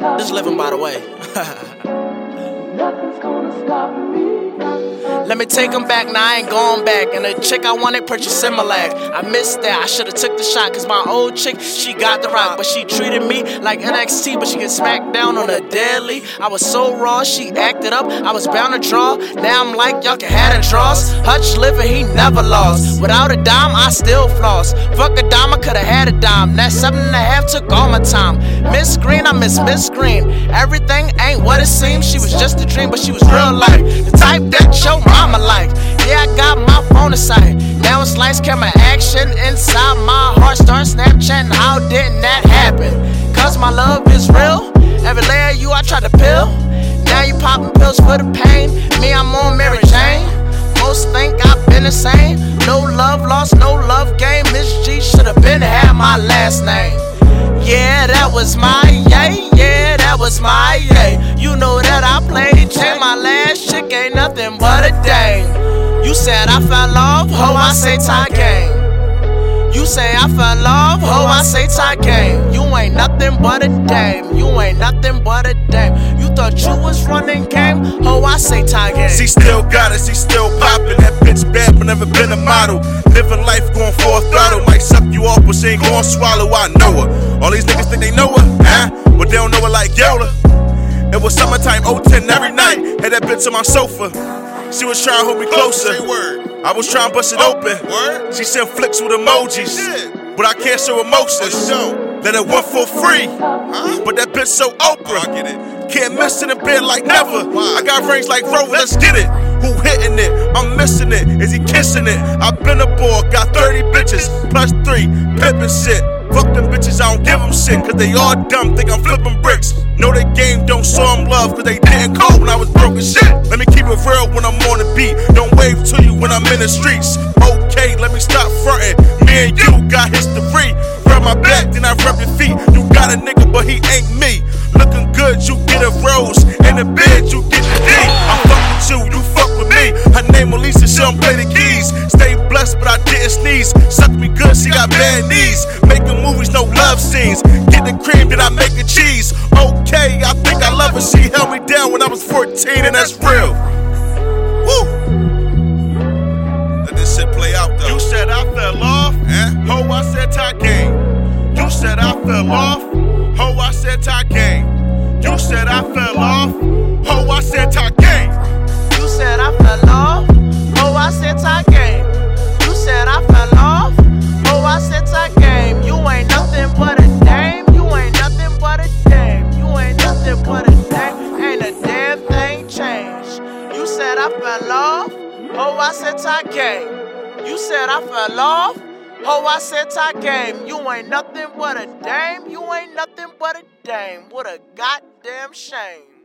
just living by the way. Let me take him back, now I ain't going back. And the chick I wanted purchased Similac. I missed that, I should've took the shot. Cause my old chick, she got the rock. But she treated me like NXT, but she get smacked down on a deadly. I was so raw, she acted up. I was bound to draw. Now I'm like, y'all can have the draws. HutchLivin, he never lost. Without a dime, I still floss. Fuck a dime, I could've had a dime. That seven and a half took all my time. Miss Green, I miss Miss Green. Everything ain't what it seems. She was just a dream, but she was real life. The type that your mama like. Yeah, I got my phone aside. Now it's lights, camera, action inside my heart. Start Snapchatting. How didn't that happen? Cause my love is real. Every layer you, I try to peel. Now you popping pills for the pain. Me, I'm on Mary Jane. Most think I've been insane. No love lost, no love game. Miss G should have been had my last name. Yeah, that was my yay. Yeah, that was my yay. Said I fell love, ho, I say tie game. You say I fell love, ho, I say tie game. You ain't nothing but a dame. You ain't nothing but a dame. You thought you was running game, ho, I say tie game. She still got it, she still poppin'. That bitch bad, but never been a model. Living life going full throttle. Might suck you off, but she ain't gon' swallow. I know her. All these niggas think they know her, huh? But they don't know her like Yoda. It was summertime 010 every night. Had that bitch on my sofa. She was trying to hold me closer. I was trying to bust it open. She sent flicks with emojis. But I can't show emotions. Let it one for free. But that bitch so Oprah. Can't mess it in bed like never. I got rings like Rover, let's get it. Who hitting it? I'm missing it. Is he kissing it? I've been aboard, got 30 bitches, plus three, pimpin' shit. Fuck them bitches, I don't give them shit, cause they all dumb, think I'm flipping bricks. Game don't show them love, cause they didn't call when I was broke as shit. Let me keep it real when I'm on the beat. Don't wave to you when I'm in the streets. Okay, let me stop frontin'. Me and you got history. Rub my back, then I rub your feet. You got a nigga, but he ain't me. Looking good, you get a rose. In the bed, you get the D. I'm fuck with you, you fuck with me. Her name Elisa, she don't play the keys. Stay blessed, but I didn't sneeze. Suck me good, she got bad knees. Making movies, love scenes. Get the cream, then I make a cheese. Okay, I think I love her. She held me down when I was 14, and that's real. Woo! Let this shit play out though. You said I fell off, eh? Ho, I said tie game. You said I fell off, ho, I said tie game. You said I fell off, fell off, oh I said I game. You said I fell off, oh I said I game. You ain't nothing but a dame. You ain't nothing but a dame. What a goddamn shame.